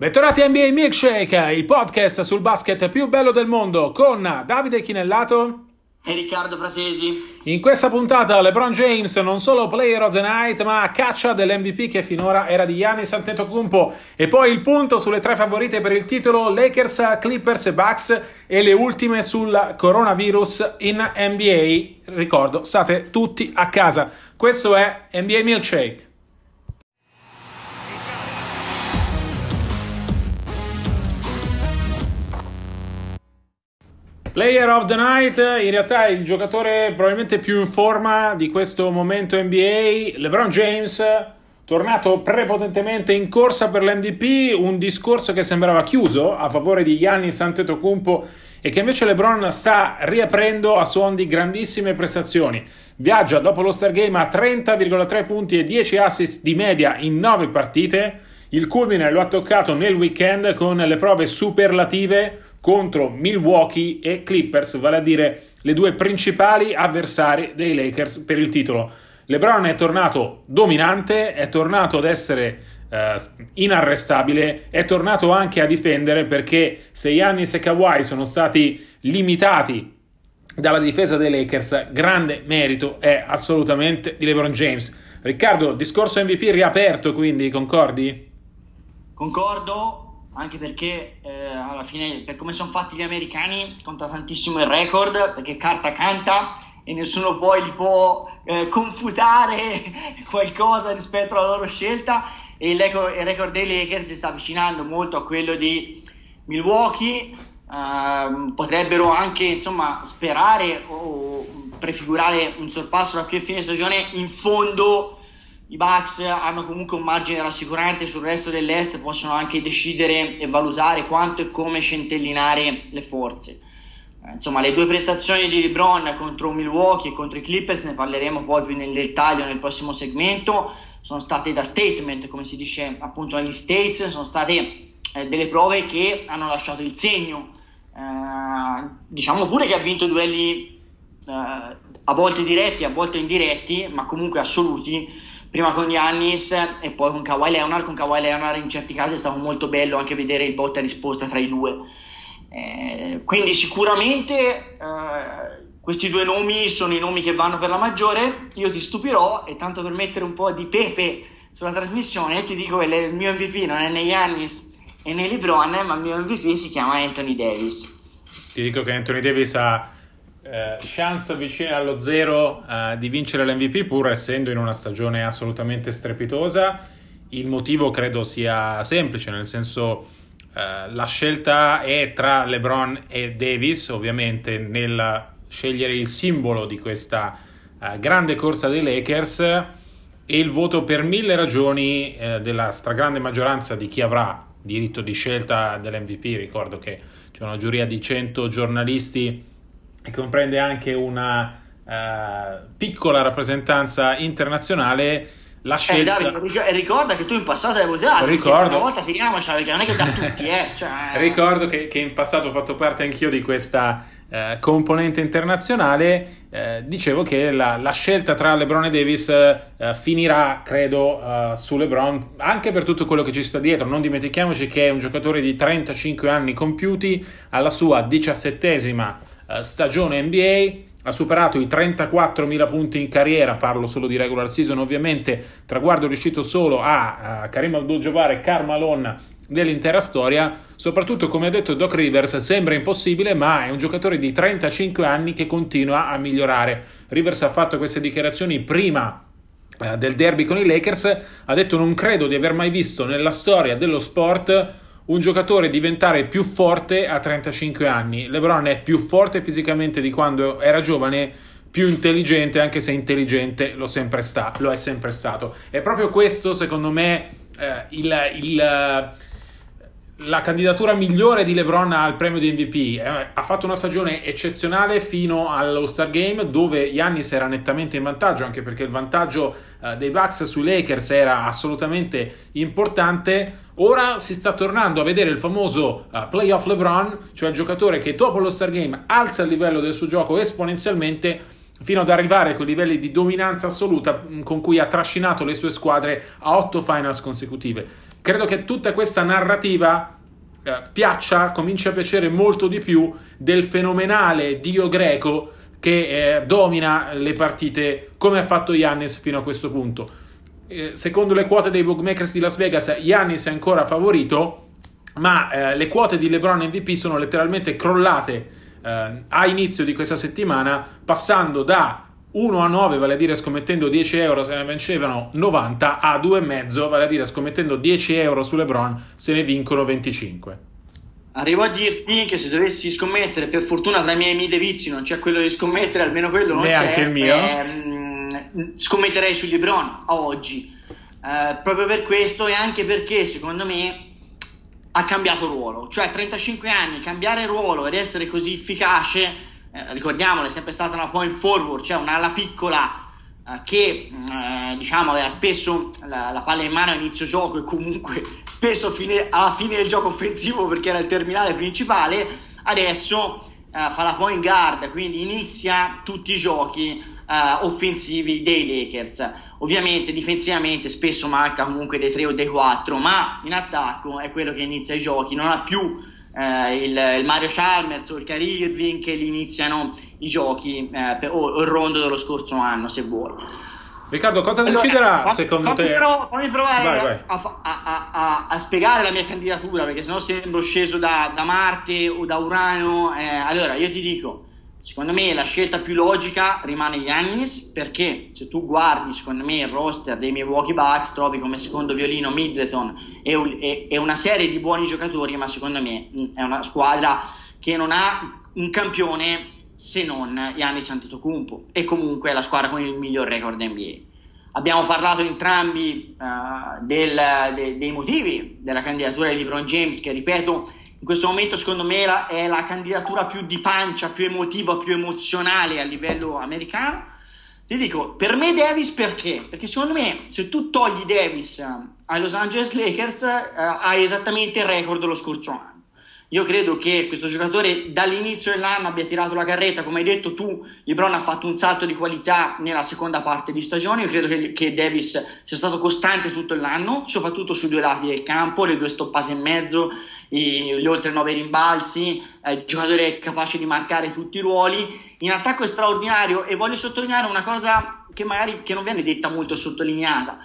Bentornati a NBA Milkshake, il podcast sul basket più bello del mondo con Davide Chinellato e Riccardo Fratesi. In questa puntata LeBron James non solo player of the night ma a caccia dell'MVP che finora era di Giannis Antetokounmpo e poi il punto sulle tre favorite per il titolo Lakers, Clippers e Bucks e le ultime sul coronavirus in NBA. Ricordo, state tutti a casa. Questo è NBA Milkshake. Player of the Night, in realtà il giocatore probabilmente più in forma di questo momento NBA, LeBron James, tornato prepotentemente in corsa per l'MVP, un discorso che sembrava chiuso a favore di Giannis Antetokounmpo e che invece LeBron sta riaprendo a suon di grandissime prestazioni. Viaggia dopo lo Star Game a 30,3 punti e 10 assist di media in 9 partite. Il culmine lo ha toccato nel weekend con le prove superlative contro Milwaukee e Clippers, vale a dire le due principali avversari dei Lakers per il titolo. LeBron è tornato dominante, è tornato ad essere eh, inarrestabile, è tornato anche a difendere perché se Giannis e Kawhi sono stati limitati dalla difesa dei Lakers, grande merito è assolutamente di LeBron James. Riccardo, discorso MVP riaperto, quindi concordi? Concordo, anche perché eh, alla fine, per come sono fatti gli americani, conta tantissimo il record, perché carta canta e nessuno poi gli può eh, confutare qualcosa rispetto alla loro scelta e il record, il record dei Lakers si sta avvicinando molto a quello di Milwaukee. Uh, potrebbero anche insomma sperare o prefigurare un sorpasso da qui a fine stagione in fondo i Bucks hanno comunque un margine rassicurante sul resto dell'Est, possono anche decidere e valutare quanto e come centellinare le forze. Eh, insomma, le due prestazioni di LeBron contro Milwaukee e contro i Clippers, ne parleremo poi più nel dettaglio nel prossimo segmento, sono state da statement, come si dice appunto negli States, sono state eh, delle prove che hanno lasciato il segno. Eh, diciamo pure che ha vinto duelli eh, a volte diretti, a volte indiretti, ma comunque assoluti prima con Giannis e poi con Kawhi Leonard. Con Kawhi Leonard in certi casi è stato molto bello anche vedere il botta risposta tra i due. Eh, quindi sicuramente eh, questi due nomi sono i nomi che vanno per la maggiore. Io ti stupirò e tanto per mettere un po' di pepe sulla trasmissione ti dico che il mio MVP non è né Giannis e né LeBron, ma il mio MVP si chiama Anthony Davis. Ti dico che Anthony Davis ha eh, chance vicine allo zero eh, di vincere l'MVP pur essendo in una stagione assolutamente strepitosa. Il motivo credo sia semplice, nel senso eh, la scelta è tra LeBron e Davis, ovviamente nel scegliere il simbolo di questa eh, grande corsa dei Lakers e il voto per mille ragioni eh, della stragrande maggioranza di chi avrà diritto di scelta dell'MVP. Ricordo che c'è una giuria di 100 giornalisti e comprende anche una uh, piccola rappresentanza internazionale la eh, scelta... Eh, Davide, ricorda che tu in passato hai votato ricordo... una volta finiamoci perché non è che da tutti eh. cioè... ricordo che, che, in passato ho fatto parte anch'io di questa eh, componente internazionale. Eh, dicevo che la, la, scelta tra LeBron e Davis eh, finirà credo su LeBron anche per tutto quello che ci sta dietro. Non dimentichiamoci che è un giocatore di 35 anni compiuti alla sua diciassettesima eh, stagione NBA, ha superato i 34.000 punti in carriera, parlo solo di regular season ovviamente, traguardo riuscito solo a, a Karim Abdul-Jabbar e Carmalon dell'intera storia, soprattutto come ha detto Doc Rivers, sembra impossibile, ma è un giocatore di 35 anni che continua a migliorare. Rivers ha fatto queste dichiarazioni prima eh, del derby con i Lakers, ha detto non credo di aver mai visto nella storia dello sport un giocatore diventare più forte a 35 anni. LeBron è più forte fisicamente di quando era giovane, più intelligente, anche se intelligente lo, sempre sta, lo è sempre stato. È proprio questo, secondo me, eh, il, il la candidatura migliore di LeBron al premio di MVP. Eh, ha fatto una stagione eccezionale fino allo Star Game dove Giannis era nettamente in vantaggio, anche perché il vantaggio eh, dei Bucks sui Lakers era assolutamente importante. Ora si sta tornando a vedere il famoso uh, playoff LeBron, cioè il giocatore che dopo lo Star Game alza il livello del suo gioco esponenzialmente fino ad arrivare a quei livelli di dominanza assoluta mm, con cui ha trascinato le sue squadre a otto finals consecutive. Credo che tutta questa narrativa eh, piaccia, cominci a piacere molto di più del fenomenale dio greco che eh, domina le partite come ha fatto Yannis fino a questo punto. Eh, secondo le quote dei bookmakers di Las Vegas, Yannis è ancora favorito, ma eh, le quote di LeBron MVP sono letteralmente crollate eh, a inizio di questa settimana, passando da 1 a 9, vale a dire scommettendo 10 euro se ne vincevano 90, a 2,5, vale a dire scommettendo 10 euro su LeBron se ne vincono 25. Arrivo a dirti che se dovessi scommettere, per fortuna tra i miei mille vizi non c'è quello di scommettere, almeno quello non Neanche c'è. il mio. Ehm, scommetterei su LeBron a oggi. Eh, proprio per questo e anche perché secondo me ha cambiato ruolo. Cioè a 35 anni cambiare ruolo ed essere così efficace eh, ricordiamolo, è sempre stata una point forward, cioè un'ala piccola eh, che eh, diciamo aveva spesso la, la, palla in mano a inizio gioco e comunque spesso fine, alla fine del gioco offensivo perché era il terminale principale, adesso eh, fa la point guard, quindi inizia tutti i giochi offensivi dei Lakers. Ovviamente difensivamente spesso manca comunque dei 3 o dei 4, ma in attacco è quello che inizia i giochi, non ha più eh, il, il, Mario Chalmers o il Kyrie Irving che iniziano i giochi eh, per, o il rondo dello scorso anno se vuoi Riccardo cosa allora, deciderà fa, secondo fammi te? Però, fammi provare vai, vai. A, a, a, a, spiegare la mia candidatura perché sennò sembro sceso da, da Marte o da Urano eh, allora io ti dico Secondo me la scelta più logica rimane Yannis perché se tu guardi secondo me il roster dei Milwaukee Bucks trovi come secondo violino Middleton e, e, e una serie di buoni giocatori ma secondo me è una squadra che non ha un campione se non Yannis Antetokounmpo e comunque è la squadra con il miglior record NBA. Abbiamo parlato entrambi uh, del, de, dei motivi della candidatura di LeBron James che ripeto in questo momento secondo me la, è la candidatura più di pancia, più emotiva, più emozionale a livello americano. Ti dico, per me Davis perché? Perché secondo me se tu togli Davis eh, ai Los Angeles Lakers eh, hai esattamente il record dello scorso anno. Io credo che questo giocatore dall'inizio dell'anno abbia tirato la carretta, come hai detto tu, LeBron ha fatto un salto di qualità nella seconda parte di stagione, io credo che, che Davis sia stato costante tutto l'anno, soprattutto sui due lati del campo, le due stoppate e mezzo, i, gli oltre 9 rimbalzi, eh, giocatore capace di marcare tutti i ruoli, in attacco è straordinario e voglio sottolineare una cosa che magari che non viene detta molto sottolineata.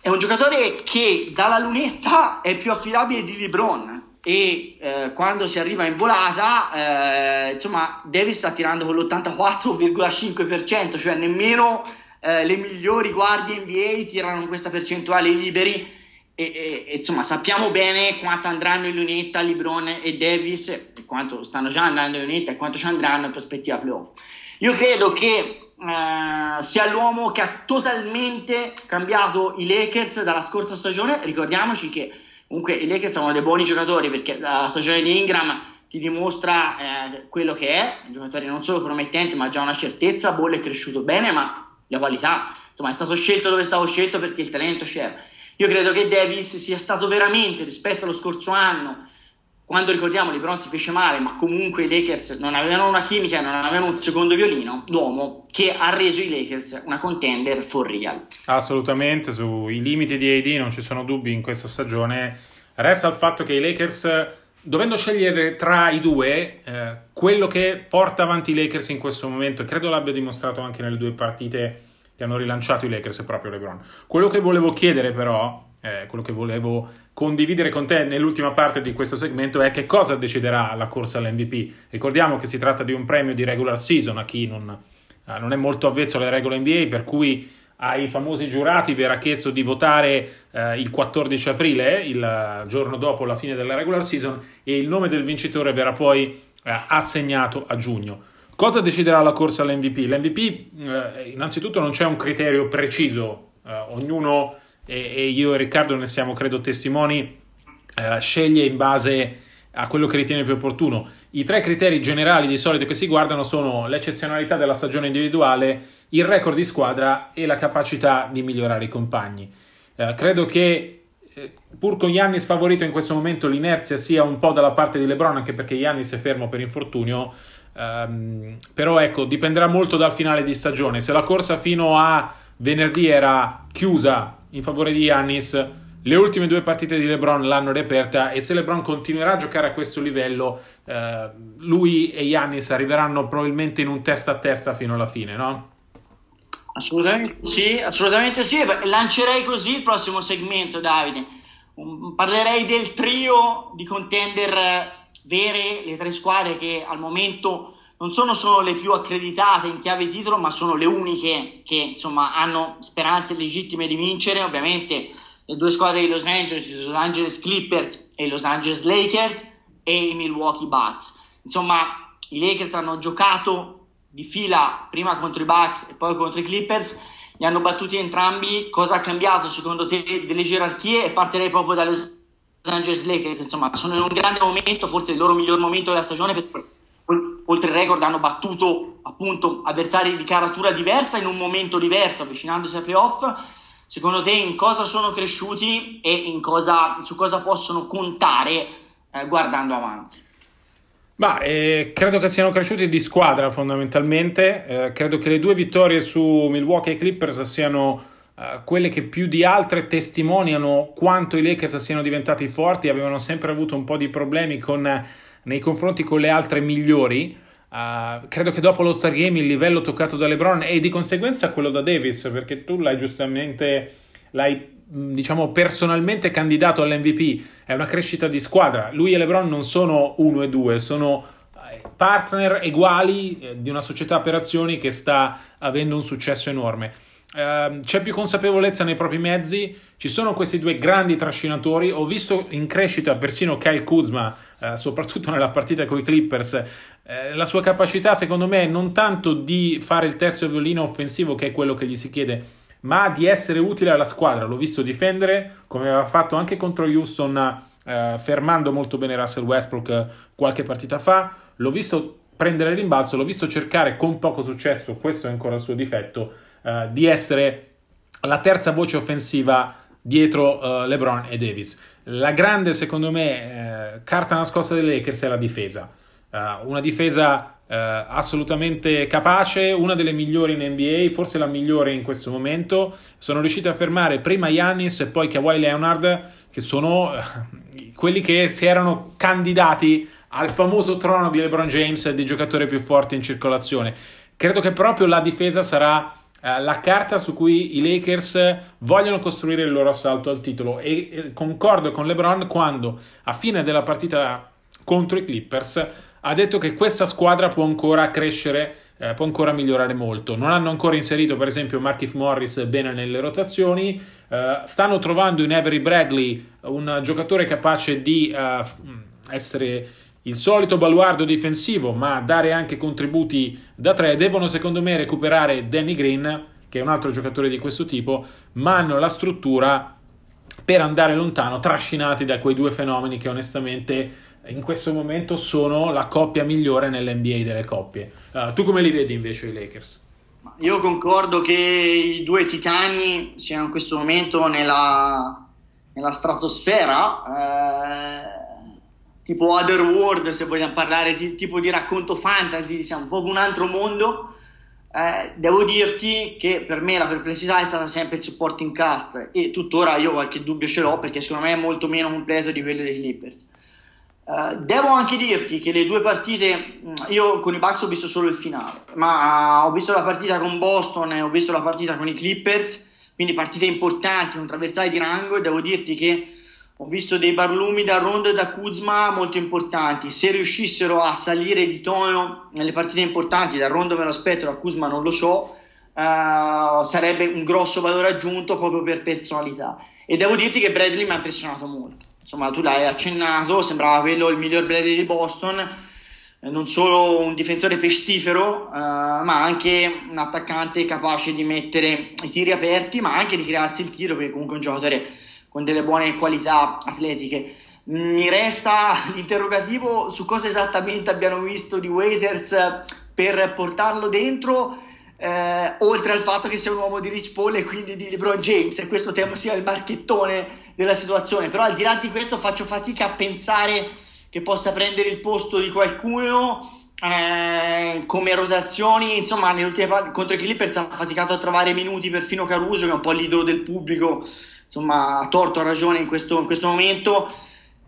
È un giocatore che dalla lunetta è più affidabile di LeBron e eh, quando si arriva in volata, eh, insomma, Davis sta tirando con l'84,5%, cioè nemmeno eh, le migliori guardie NBA tirano questa percentuale liberi. E, e, insomma, sappiamo bene quanto andranno in lunetta LeBron e Davis, e quanto stanno già andando in lunetta e quanto ci andranno in prospettiva playoff. Io credo che uh, sia l'uomo che ha totalmente cambiato i Lakers dalla scorsa stagione. Ricordiamoci che Comunque i Lakers sono dei buoni giocatori perché la stagione di Ingram ti dimostra eh, quello che è, un giocatore non solo promettente ma già una certezza, Ball è cresciuto bene ma la qualità, insomma è stato scelto dove stavo scelto perché il talento c'era. Io credo che Davis sia stato veramente rispetto allo scorso anno quando ricordiamo LeBron si fece male, ma comunque i Lakers non avevano una chimica, non avevano un secondo violino, l'uomo che ha reso i Lakers una contender for real. Assolutamente, sui limiti di AD non ci sono dubbi in questa stagione. Resta il fatto che i Lakers, dovendo scegliere tra i due, eh, quello che porta avanti i Lakers in questo momento, e credo l'abbia dimostrato anche nelle due partite che hanno rilanciato i Lakers, è proprio LeBron. Quello che volevo chiedere però, eh, quello che volevo condividere con te nell'ultima parte di questo segmento è che cosa deciderà la corsa all'MVP. Ricordiamo che si tratta di un premio di regular season a chi non, eh, non è molto avvezzo alle regole NBA, per cui ai famosi giurati verrà chiesto di votare eh, il 14 aprile, il giorno dopo la fine della regular season, e il nome del vincitore verrà poi eh, assegnato a giugno. Cosa deciderà la corsa all'MVP? L'MVP, eh, innanzitutto, non c'è un criterio preciso, eh, ognuno e, e io e Riccardo ne siamo credo testimoni, eh, sceglie in base a quello che ritiene più opportuno. I tre criteri generali di solito che si guardano sono l'eccezionalità della stagione individuale, il record di squadra e la capacità di migliorare i compagni. Eh, credo che eh, pur con Yannis favorito in questo momento l'inerzia sia un po' dalla parte di LeBron, anche perché Yannis è fermo per infortunio. Um, però ecco, dipenderà molto dal finale di stagione. Se la corsa fino a venerdì era chiusa in favore di Yannis, le ultime due partite di LeBron l'hanno riaperta e se LeBron continuerà a giocare a questo livello, eh, lui e Giannis arriveranno probabilmente in un testa a testa fino alla fine, no? Assolutamente sì, assolutamente sì. Lancerei così il prossimo segmento, Davide. Parlerei del trio di contender vere, le tre squadre che al momento non sono solo le più accreditate in chiave titolo, ma sono le uniche che insomma hanno speranze legittime di vincere. Ovviamente le due squadre di Los Angeles, i Los Angeles Clippers e i Los Angeles Lakers e i Milwaukee Bucks. Insomma, i Lakers hanno giocato di fila prima contro i Bucks e poi contro i Clippers. Li hanno battuti entrambi. Cosa ha cambiato secondo te delle gerarchie? E partirei proprio dalle Los Angeles Lakers. Insomma, sono in un grande momento, forse il loro miglior momento della stagione. Per oltre il record hanno battuto appunto avversari di caratura diversa in un momento diverso, avvicinandosi ai playoff. Secondo te in cosa sono cresciuti e cosa, su cosa possono contare eh, guardando avanti? Ma eh, credo che siano cresciuti di squadra fondamentalmente. Eh, credo che le due vittorie su Milwaukee Clippers siano eh, quelle che più di altre testimoniano quanto i Lakers siano diventati forti. Avevano sempre avuto un po' di problemi con nei confronti con le altre migliori. Uh, credo che dopo lo Star Game il livello toccato da LeBron e di conseguenza quello da Davis, perché tu l'hai giustamente, l'hai diciamo personalmente candidato all'MVP, è una crescita di squadra. Lui e LeBron non sono uno e due, sono eh, partner uguali eh, di una società per azioni che sta avendo un successo enorme. Uh, c'è più consapevolezza nei propri mezzi, ci sono questi due grandi trascinatori. Ho visto in crescita persino Kyle Kuzma, uh, soprattutto nella partita con i Clippers. Uh, la sua capacità, secondo me, non tanto di fare il testo e violino offensivo, che è quello che gli si chiede, ma di essere utile alla squadra. L'ho visto difendere, come aveva fatto anche contro Houston, fermando molto bene Russell Westbrook qualche partita fa. L'ho visto prendere rimbalzo, l'ho visto cercare con poco successo, questo è ancora il suo difetto uh, di essere la terza voce offensiva dietro uh, LeBron e Davis. La grande, secondo me, uh, carta nascosta dei Lakers è la difesa. una difesa assolutamente capace, una delle migliori in NBA, forse la migliore in questo momento. Sono riusciti a fermare prima Yannis e poi Kawhi Leonard, che sono quelli che si erano candidati al famoso trono di LeBron James di giocatore più forte in circolazione. Credo che proprio la difesa sarà eh, la carta su cui i Lakers vogliono costruire il loro assalto al titolo e, concordo con LeBron quando a fine della partita contro i Clippers ha detto che questa squadra può ancora crescere, eh, può ancora migliorare molto. Non hanno ancora inserito, per esempio, Markif Morris bene nelle rotazioni. Eh, stanno trovando in Avery Bradley un giocatore capace di uh, essere il solito baluardo difensivo, ma dare anche contributi da tre, devono secondo me recuperare Danny Green, che è un altro giocatore di questo tipo, ma hanno la struttura per andare lontano, trascinati da quei due fenomeni che onestamente in questo momento sono la coppia migliore nell'NBA delle coppie. Uh, tu come li vedi invece i Lakers? Io concordo che i due titani siano in questo momento nella, nella stratosfera. Eh tipo Otherworld, se vogliamo parlare di tipo di racconto fantasy, diciamo, po' un altro mondo. Eh, devo dirti che per me la perplessità è stata sempre il supporting cast e tuttora io qualche dubbio ce l'ho perché secondo me è molto meno completo di quello dei Clippers. Uh, devo anche dirti che le due partite, mm, io con i Bucks ho visto solo il finale, ma ho visto la partita con Boston e ho visto la partita con i Clippers, quindi partite importanti, un traversale di rango e devo dirti che ho visto dei barlumi da Rondo e da Kuzma molto importanti. Se riuscissero a salire di tono nelle partite importanti, da Rondo me lo aspetto, da Kuzma non lo so, uh, sarebbe un grosso valore aggiunto proprio per personalità. E devo dirti che Bradley mi ha impressionato molto. Insomma, tu l'hai accennato, sembrava quello il miglior Bradley di Boston. Eh, non solo un difensore pestifero, uh, ma anche un attaccante capace di mettere i tiri aperti, ma anche di crearsi il tiro, perché comunque è un giocatore con delle buone qualità atletiche. Mi resta l'interrogativo su cosa esattamente abbiano visto di Waiters per portarlo dentro, eh, oltre al fatto che sia un uomo di Rich Paul e quindi di LeBron James, e questo temo sia il marchettone della situazione. Però al di là di questo faccio fatica a pensare che possa prendere il posto di qualcuno. Eh, come rotazioni, insomma, nelle ultime contro i Clippers ha faticato a trovare minuti perfino Caruso, che è un po' l'idolo del pubblico insomma a torto a ragione in questo, in questo momento.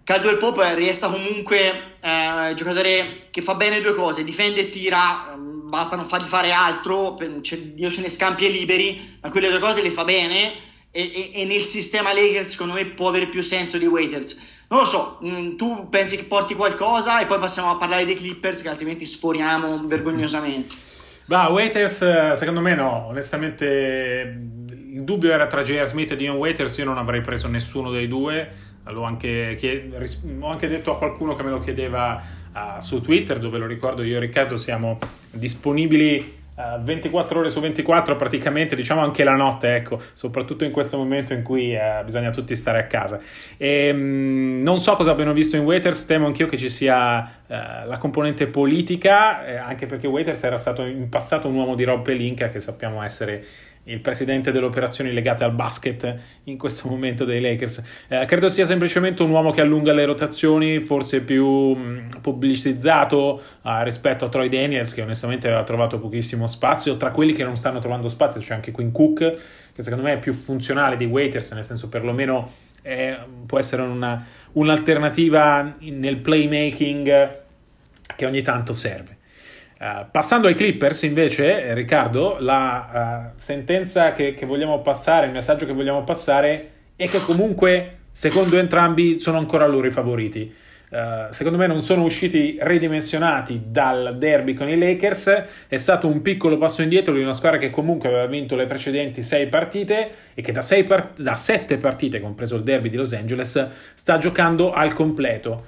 Caldwell Pope resta comunque eh, giocatore che fa bene due cose, difende e tira, mm, basta non fargli fare altro, Dio ce ne scampi e liberi, ma quelle due cose le fa bene e, e, e nel sistema Lakers secondo me può avere più senso di Waiters. Non lo so, mm, tu pensi che porti qualcosa e poi passiamo a parlare dei Clippers che altrimenti sforiamo vergognosamente. Bah, Waiters secondo me no, onestamente il dubbio era tra J.R. Smith e Dion Waiters, io non avrei preso nessuno dei due, L'ho anche, chied... ho anche detto a qualcuno che me lo chiedeva uh, su Twitter, dove lo ricordo io e Riccardo siamo disponibili 24 ore su 24 praticamente, diciamo anche la notte, ecco, soprattutto in questo momento in cui eh, bisogna tutti stare a casa. E, mh, mm, non so cosa abbiano visto in Waiters, temo anch'io che ci sia eh, la componente politica, eh, anche perché Waiters era stato in passato un uomo di Rob Pelinka, che sappiamo essere il presidente delle operazioni legate al basket in questo momento dei Lakers. Eh, credo sia semplicemente un uomo che allunga le rotazioni, forse più mh, mm, pubblicizzato eh, rispetto a Troy Daniels, che onestamente aveva trovato pochissimo spazio. Tra quelli che non stanno trovando spazio c'è anche Quinn Cook, che secondo me è più funzionale di Waiters, nel senso perlomeno è, può essere una, un'alternativa nel playmaking che ogni tanto serve. Uh, passando ai Clippers, invece, Riccardo, la uh, sentenza che, che, vogliamo passare, il messaggio che vogliamo passare è che comunque, secondo entrambi, sono ancora loro i favoriti. Uh, secondo me non sono usciti ridimensionati dal derby con i Lakers, è stato un piccolo passo indietro di una squadra che comunque aveva vinto le precedenti sei partite e che da, part- da sette partite, compreso il derby di Los Angeles, sta giocando al completo.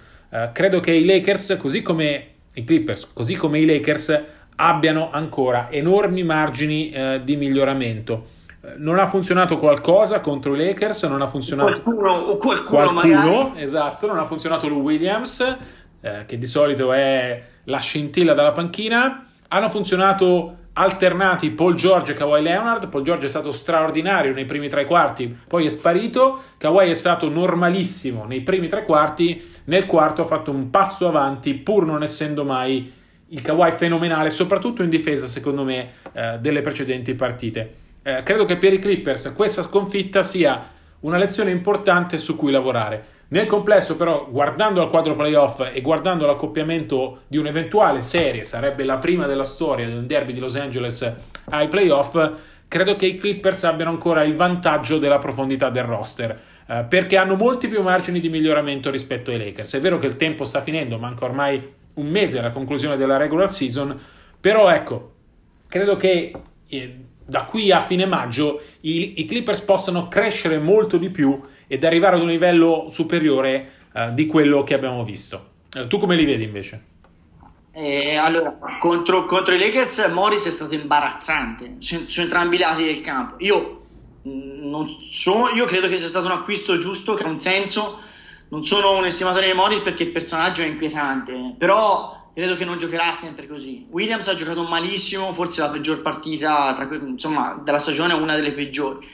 credo che i Lakers, così come i Clippers, così come i Lakers, abbiano ancora enormi margini eh, di miglioramento. Eh, non ha funzionato qualcosa contro i Lakers, non ha funzionato qualcuno, o qualcuno, qualcuno esatto, non ha funzionato Lou Williams, eh, che di solito è la scintilla dalla panchina. Hanno funzionato alternati Paul George e Kawhi Leonard. Paul George è stato straordinario nei primi tre quarti, poi è sparito. Kawhi è stato normalissimo nei primi tre quarti. Nel quarto ha fatto un passo avanti, pur non essendo mai il Kawhi fenomenale, soprattutto in difesa, secondo me, eh, delle precedenti partite. Eh, credo che per i Clippers questa sconfitta sia una lezione importante su cui lavorare. Nel complesso, però, guardando al quadro playoff e guardando l'accoppiamento di un'eventuale serie, sarebbe la prima della storia del derby di Los Angeles ai playoff, credo che i Clippers abbiano ancora il vantaggio della profondità del roster. Eh, perché hanno molti più margini di miglioramento rispetto ai Lakers. È vero che il tempo sta finendo, manca ormai un mese alla conclusione della regular season, però ecco, credo che eh, da qui a fine maggio i, i Clippers possano crescere molto di più ed arrivare ad un livello superiore uh, di quello che abbiamo visto. Uh, tu come li vedi invece? Eh, allora, contro, contro, i Lakers Morris è stato imbarazzante su, su entrambi i lati del campo. Io, mm, so, io credo che sia stato un acquisto giusto, che ha un senso. Non sono un estimatore di Morris perché il personaggio è inquietante, però credo che non giocherà sempre così. Williams ha giocato malissimo, forse la peggior partita tra, insomma, della stagione, una delle peggiori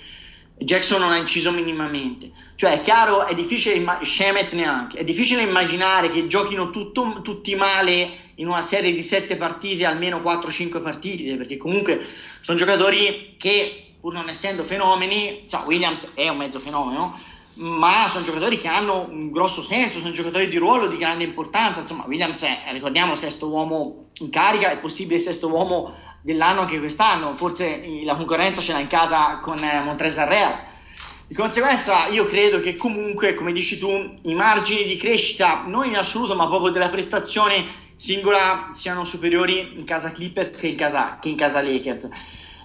Jackson non ha inciso minimamente. Cioè, è chiaro, è difficile, imma- Shemet neanche, è difficile immaginare che giochino tutto, tutti male in una serie di sette partite, almeno 4-5 partite, perché comunque sono giocatori che, pur non essendo fenomeni, cioè Williams è un mezzo fenomeno, ma sono giocatori che hanno un grosso senso, sono giocatori di ruolo di grande importanza. Insomma, Williams è, ricordiamo, sesto uomo in carica, è possibile sesto uomo dell'anno anche quest'anno, forse la concorrenza ce l'ha in casa con eh, Montresa Real. Di conseguenza io credo che comunque, come dici tu, i margini di crescita, non in assoluto, ma proprio della prestazione singola, siano superiori in casa Clippers che in casa, che in casa Lakers.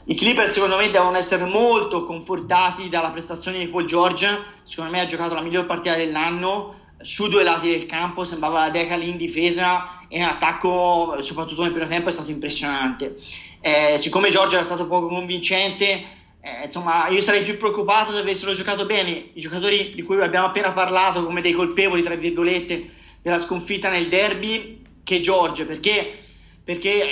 I Clippers secondo me devono essere molto confortati dalla prestazione di Paul George, secondo me ha giocato la miglior partita dell'anno, su due lati del campo, sembrava la deca lì in difesa e in attacco, soprattutto nel primo tempo, è stato impressionante. Eh, siccome Giorgio era stato poco convincente, eh, insomma, io sarei più preoccupato se avessero giocato bene. I giocatori di cui abbiamo appena parlato come dei colpevoli, tra virgolette, della sconfitta nel derby che Giorgio, perché, perché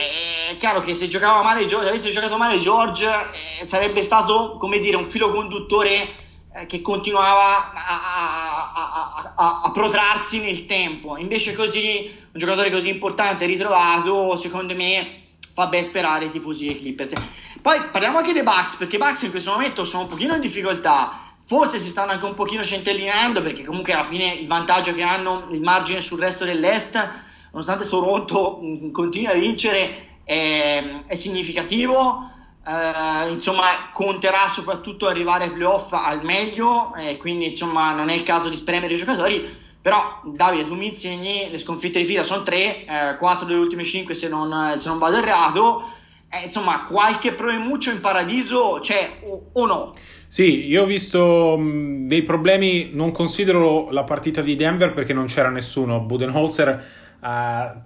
è chiaro che se giocava male George, avesse giocato male George eh, sarebbe stato, come dire, un filo conduttore eh, che continuava a, a, a, a, protrarsi nel tempo. Invece così, un giocatore così importante ritrovato, secondo me, fa ben sperare i tifosi dei Clippers. Poi parliamo anche dei Bucks, perché i Bucks in questo momento sono un pochino in difficoltà, forse si stanno anche un pochino centellinando perché comunque alla fine il vantaggio che hanno, il margine sul resto dell'Est, nonostante Toronto mh, continui a vincere, è, è significativo. Uh, insomma, conterà soprattutto arrivare ai playoff al meglio, eh, quindi insomma non è il caso di spremere i giocatori. Però, Davide, tu mi insegni le sconfitte di fila sono tre, eh, quattro delle ultime cinque se non, se non vado errato. Eh, insomma, qualche problemuccio in paradiso c'è o, o no? Sì, io ho visto mh, dei problemi, non considero la partita di Denver perché non c'era nessuno. Budenholzer ha,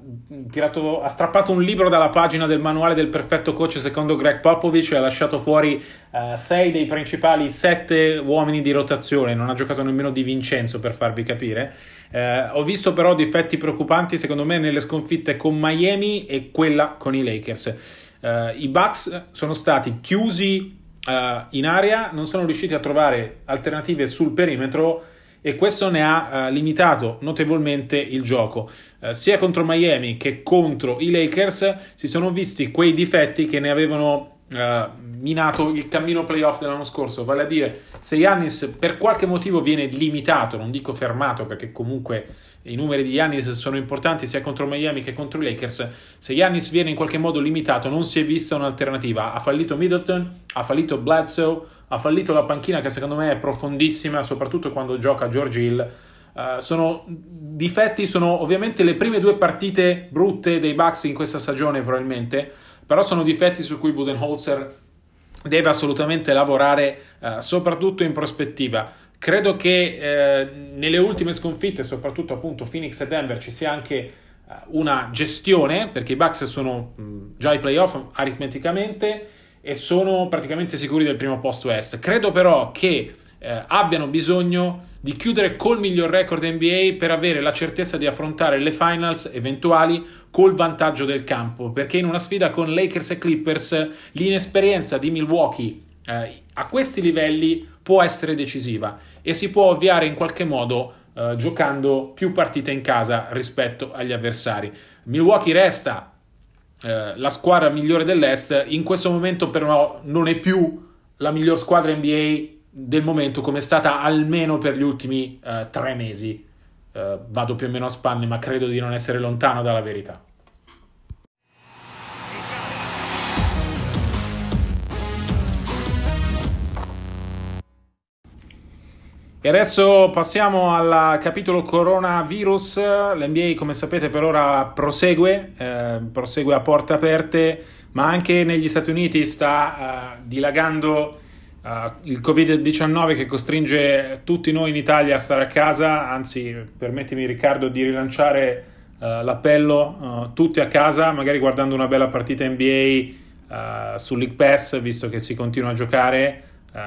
tirato, ha strappato un libro dalla pagina del manuale del perfetto coach secondo Greg Popovich e ha lasciato fuori uh, sei dei principali sette uomini di rotazione, non ha giocato nemmeno Di Vincenzo per farvi capire. Uh, ho visto però difetti preoccupanti secondo me nelle sconfitte con Miami e quella con i Lakers. Uh, I Bucks sono stati chiusi in area, non sono riusciti a trovare alternative sul perimetro e questo ne ha uh, limitato notevolmente il gioco. Uh, sia contro Miami che contro i Lakers si sono visti quei difetti che ne avevano uh, minato il cammino playoff dell'anno scorso, vale a dire se Yannis per qualche motivo viene limitato, non dico fermato perché comunque i numeri di Yannis sono importanti sia contro Miami che contro i Lakers, se Yannis viene in qualche modo limitato non si è vista un'alternativa, ha fallito Middleton, ha fallito Bledsoe, ha fallito la panchina che secondo me è profondissima, soprattutto quando gioca George Hill. Uh, sono difetti, sono ovviamente le prime due partite brutte dei Bucks in questa stagione probabilmente, però sono difetti su cui Budenholzer deve assolutamente lavorare, uh, soprattutto in prospettiva. Credo che eh, nelle ultime sconfitte, soprattutto appunto Phoenix e Denver, ci sia anche uh, una gestione, perché i Bucks sono mh, già ai playoff aritmeticamente e sono praticamente sicuri del primo posto est. Credo però che eh, abbiano bisogno di chiudere col miglior record NBA per avere la certezza di affrontare le finals eventuali col vantaggio del campo, perché in una sfida con Lakers e Clippers l'inesperienza di Milwaukee eh, a questi livelli può essere decisiva e si può ovviare in qualche modo eh, giocando più partite in casa rispetto agli avversari. Milwaukee resta eh, la squadra migliore dell'Est, in questo momento però non è più la miglior squadra NBA del momento come è stata almeno per gli ultimi eh, tre mesi. Eh, vado più o meno a spanne, ma credo di non essere lontano dalla verità. E adesso passiamo al capitolo coronavirus. L'NBA, come sapete, per ora prosegue, eh, prosegue a porte aperte, ma anche negli Stati Uniti sta uh, dilagando uh, il Covid-19 che costringe tutti noi in Italia a stare a casa. Anzi, permettimi, Riccardo, di rilanciare uh, l'appello: tutti a casa, magari guardando una bella partita NBA su League Pass, visto che si continua a giocare.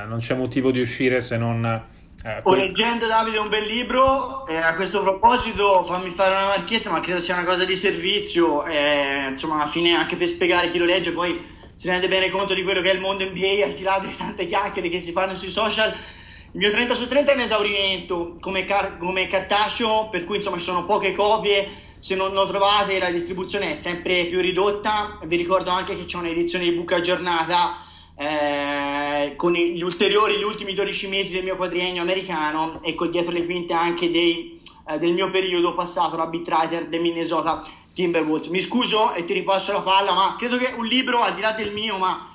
non c'è motivo di uscire se non eh, o leggendo Davide un bel libro, eh, a questo proposito fammi fare una marchietta, ma credo sia una cosa di servizio, eh, insomma alla fine anche per spiegare chi lo legge poi si rende bene conto di quello che è il mondo NBA al di là delle tante chiacchiere che si fanno sui social. Il mio 30 su 30 è un esaurimento come, car- come cartaceo, per cui insomma ci sono poche copie, se non lo trovate la distribuzione è sempre più ridotta, vi ricordo anche che c'è un'edizione di book aggiornata eh, con gli ulteriori, gli ultimi 12 mesi del mio quadriennio americano e con dietro le quinte anche dei, eh, del mio periodo passato, l'arbitrator del Minnesota Timberwolves. Mi scuso e ti ripasso la palla, ma credo che un libro, al di là del mio, ma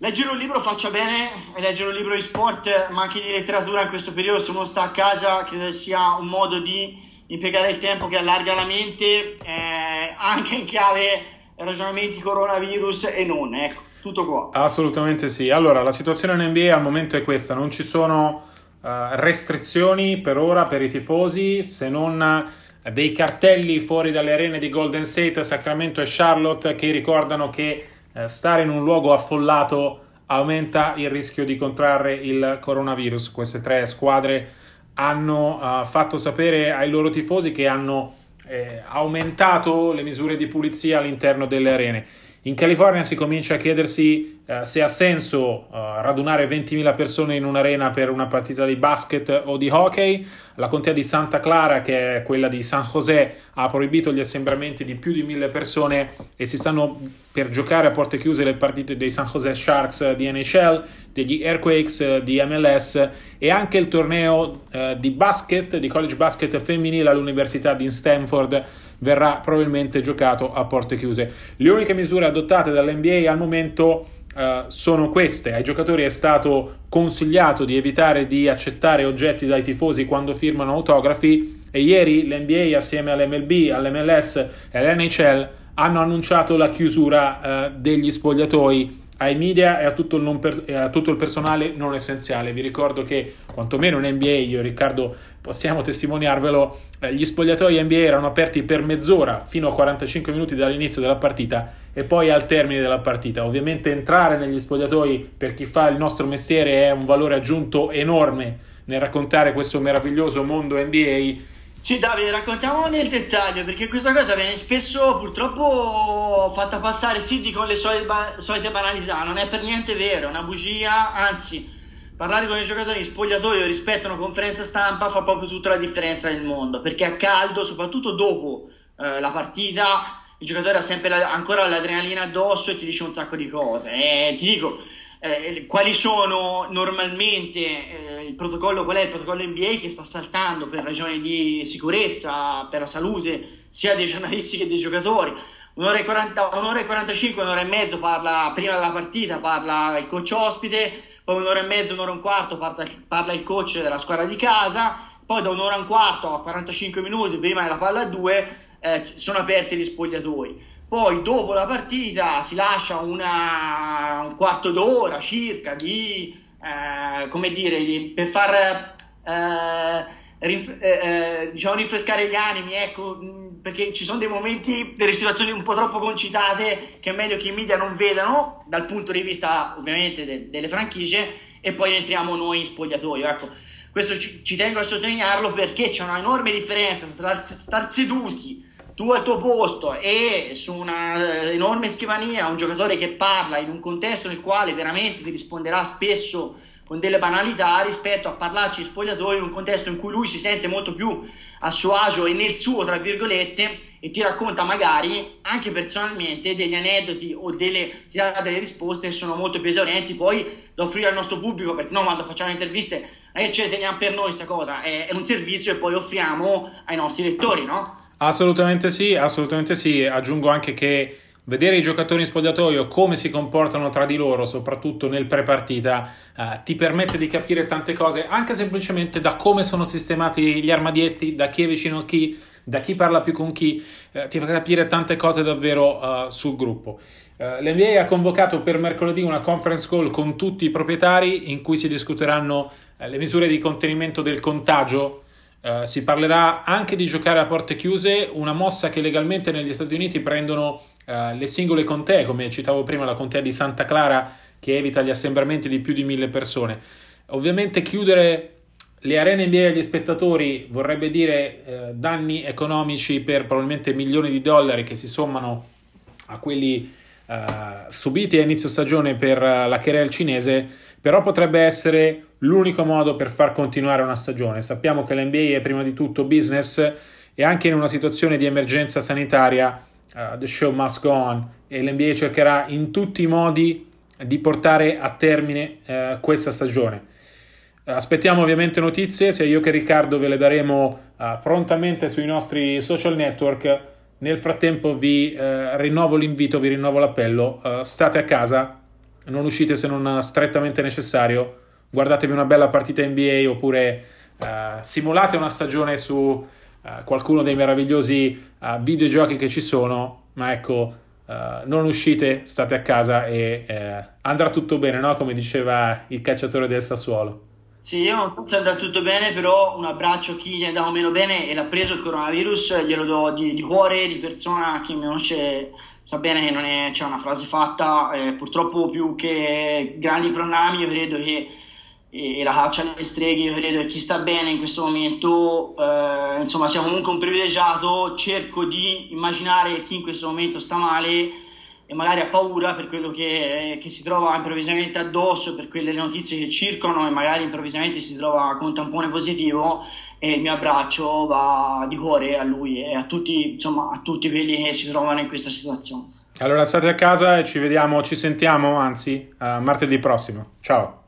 leggere un libro faccia bene, e leggere un libro di sport, ma anche di letteratura in questo periodo, se uno sta a casa, credo sia un modo di impiegare il tempo che allarga la mente, eh, anche in chiave ragionamenti coronavirus e non, ecco. Tutto qua. Assolutamente sì. Allora, la situazione in NBA al momento è questa, non ci sono uh, restrizioni per ora per i tifosi, se non dei cartelli fuori dalle arene di Golden State, Sacramento e Charlotte che ricordano che uh, stare in un luogo affollato aumenta il rischio di contrarre il coronavirus. Queste tre squadre hanno uh, fatto sapere ai loro tifosi che hanno eh, aumentato le misure di pulizia all'interno delle arene. In California si comincia a chiedersi eh, se ha senso uh, radunare 20.000 persone in un'arena per una partita di basket o di hockey. La contea di Santa Clara, che è quella di San José, ha proibito gli assembramenti di più di 1.000 persone e si stanno per giocare a porte chiuse le partite dei San José Sharks di NHL, degli Airquakes di MLS e anche il torneo uh, di basket, di college basket femminile all'Università di Stanford verrà probabilmente giocato a porte chiuse. Le uniche misure adottate dall'NBA al momento Uh, sono queste. Ai giocatori è stato consigliato di evitare di accettare oggetti dai tifosi quando firmano autografi e ieri l'NBA assieme all'MLB, all'MLS e all'NHL hanno annunciato la chiusura uh, degli spogliatoi ai media e a tutto, per- a tutto, il personale non essenziale. Vi ricordo che quantomeno in NBA, io e Riccardo possiamo testimoniarvelo, eh, gli spogliatoi NBA erano aperti per mezz'ora fino a 45 minuti dall'inizio della partita e poi al termine della partita. Ovviamente entrare negli spogliatoi per chi fa il nostro mestiere è un valore aggiunto enorme nel raccontare questo meraviglioso mondo NBA sì, Davide, raccontiamo nel dettaglio perché questa cosa viene spesso purtroppo fatta passare sì con le solite, ba- solite banalità, non è per niente vero, è una bugia, anzi, parlare con i giocatori in spogliatoio rispetto a una conferenza stampa fa proprio tutta la differenza nel mondo perché a caldo, soprattutto dopo eh, la partita, il giocatore ha sempre la- ancora l'adrenalina addosso e ti dice un sacco di cose. E ti dico eh, quali sono normalmente eh, il protocollo, qual è il protocollo NBA che sta saltando per ragioni di sicurezza, per la salute sia dei giornalisti che dei giocatori. Un'ora e, 40, un'ora e 45, un'ora e mezzo parla prima della partita, parla il coach ospite, poi un'ora e mezzo, un'ora e un quarto parla, parla il coach della squadra di casa, poi da un'ora e un quarto a 45 minuti prima della palla a due eh, sono aperti gli spogliatoi poi dopo la partita si lascia una, un quarto d'ora circa di, eh, come dire, di, per far eh, rinf- eh, eh diciamo rinfrescare gli animi, ecco, perché ci sono dei momenti, delle situazioni un po' troppo concitate che è meglio che i media non vedano dal punto di vista ovviamente de- delle franchigie e poi entriamo noi in spogliatoio. Ecco. Questo ci, ci tengo a sottolinearlo perché c'è una enorme differenza tra star seduti tu al tuo posto e su una eh, enorme scrivania un giocatore che parla in un contesto nel quale veramente ti risponderà spesso con delle banalità rispetto a parlarci di spogliatoio in un contesto in cui lui si sente molto più a suo agio e nel suo, tra virgolette, e ti racconta magari anche personalmente degli aneddoti o delle, ti dà delle risposte che sono molto più esaurienti poi da offrire al nostro pubblico, perché noi quando facciamo interviste che ce le teniamo per noi questa cosa, è, è un servizio che poi offriamo ai nostri lettori, no? Assolutamente sì, assolutamente sì. Aggiungo anche che vedere i giocatori in spogliatoio come si comportano tra di loro, soprattutto nel pre-partita, eh, ti permette di capire tante cose, anche semplicemente da come sono sistemati gli armadietti, da chi è vicino a chi, da chi parla più con chi, eh, ti fa capire tante cose davvero uh, sul gruppo. Uh, L'NBA ha convocato per mercoledì una conference call con tutti i proprietari in cui si discuteranno uh, le misure di contenimento del contagio Uh, si parlerà anche di giocare a porte chiuse, una mossa che legalmente negli Stati Uniti prendono uh, le singole contee, come citavo prima la contea di Santa Clara che evita gli assembramenti di più di mille persone. Ovviamente chiudere le arene NBA agli spettatori vorrebbe dire uh, danni economici per probabilmente milioni di dollari che si sommano a quelli subiti a inizio stagione per la querel cinese, però potrebbe essere l'unico modo per far continuare una stagione. Sappiamo che l'NBA è prima di tutto business e anche in una situazione di emergenza sanitaria uh, the show must go on e l'NBA cercherà in tutti i modi di portare a termine uh, questa stagione. Aspettiamo ovviamente notizie, sia io che Riccardo ve le daremo uh, prontamente sui nostri social network. Nel frattempo vi rinnovo l'invito, vi rinnovo l'appello, state a casa, non uscite se non strettamente necessario guardatevi una bella partita NBA oppure uh, simulate una stagione su uh, qualcuno dei meravigliosi uh, videogiochi che ci sono, ma ecco, non uscite, state a casa e andrà tutto bene, no? come diceva il cacciatore del Sassuolo. Sì, io non so se andrà tutto bene, però un abbraccio a chi gli è andato meno bene e l'ha preso il coronavirus, glielo do di, di cuore, di persona, chi mi conosce sa bene che non è, c'è una frase fatta, eh, purtroppo più che grandi pronami, io credo che e, la caccia alle streghe, io credo che chi sta bene in questo momento, eh, insomma, sia comunque un privilegiato. Cerco di immaginare chi in questo momento sta male e magari ha paura per quello che, che, si trova improvvisamente addosso, per quelle notizie che circolano e magari improvvisamente si trova con un tampone positivo e il mio abbraccio va di cuore a lui e a tutti, insomma, a tutti quelli che si trovano in questa situazione. Allora state a casa e ci vediamo, ci sentiamo, anzi, uh, martedì prossimo. Ciao.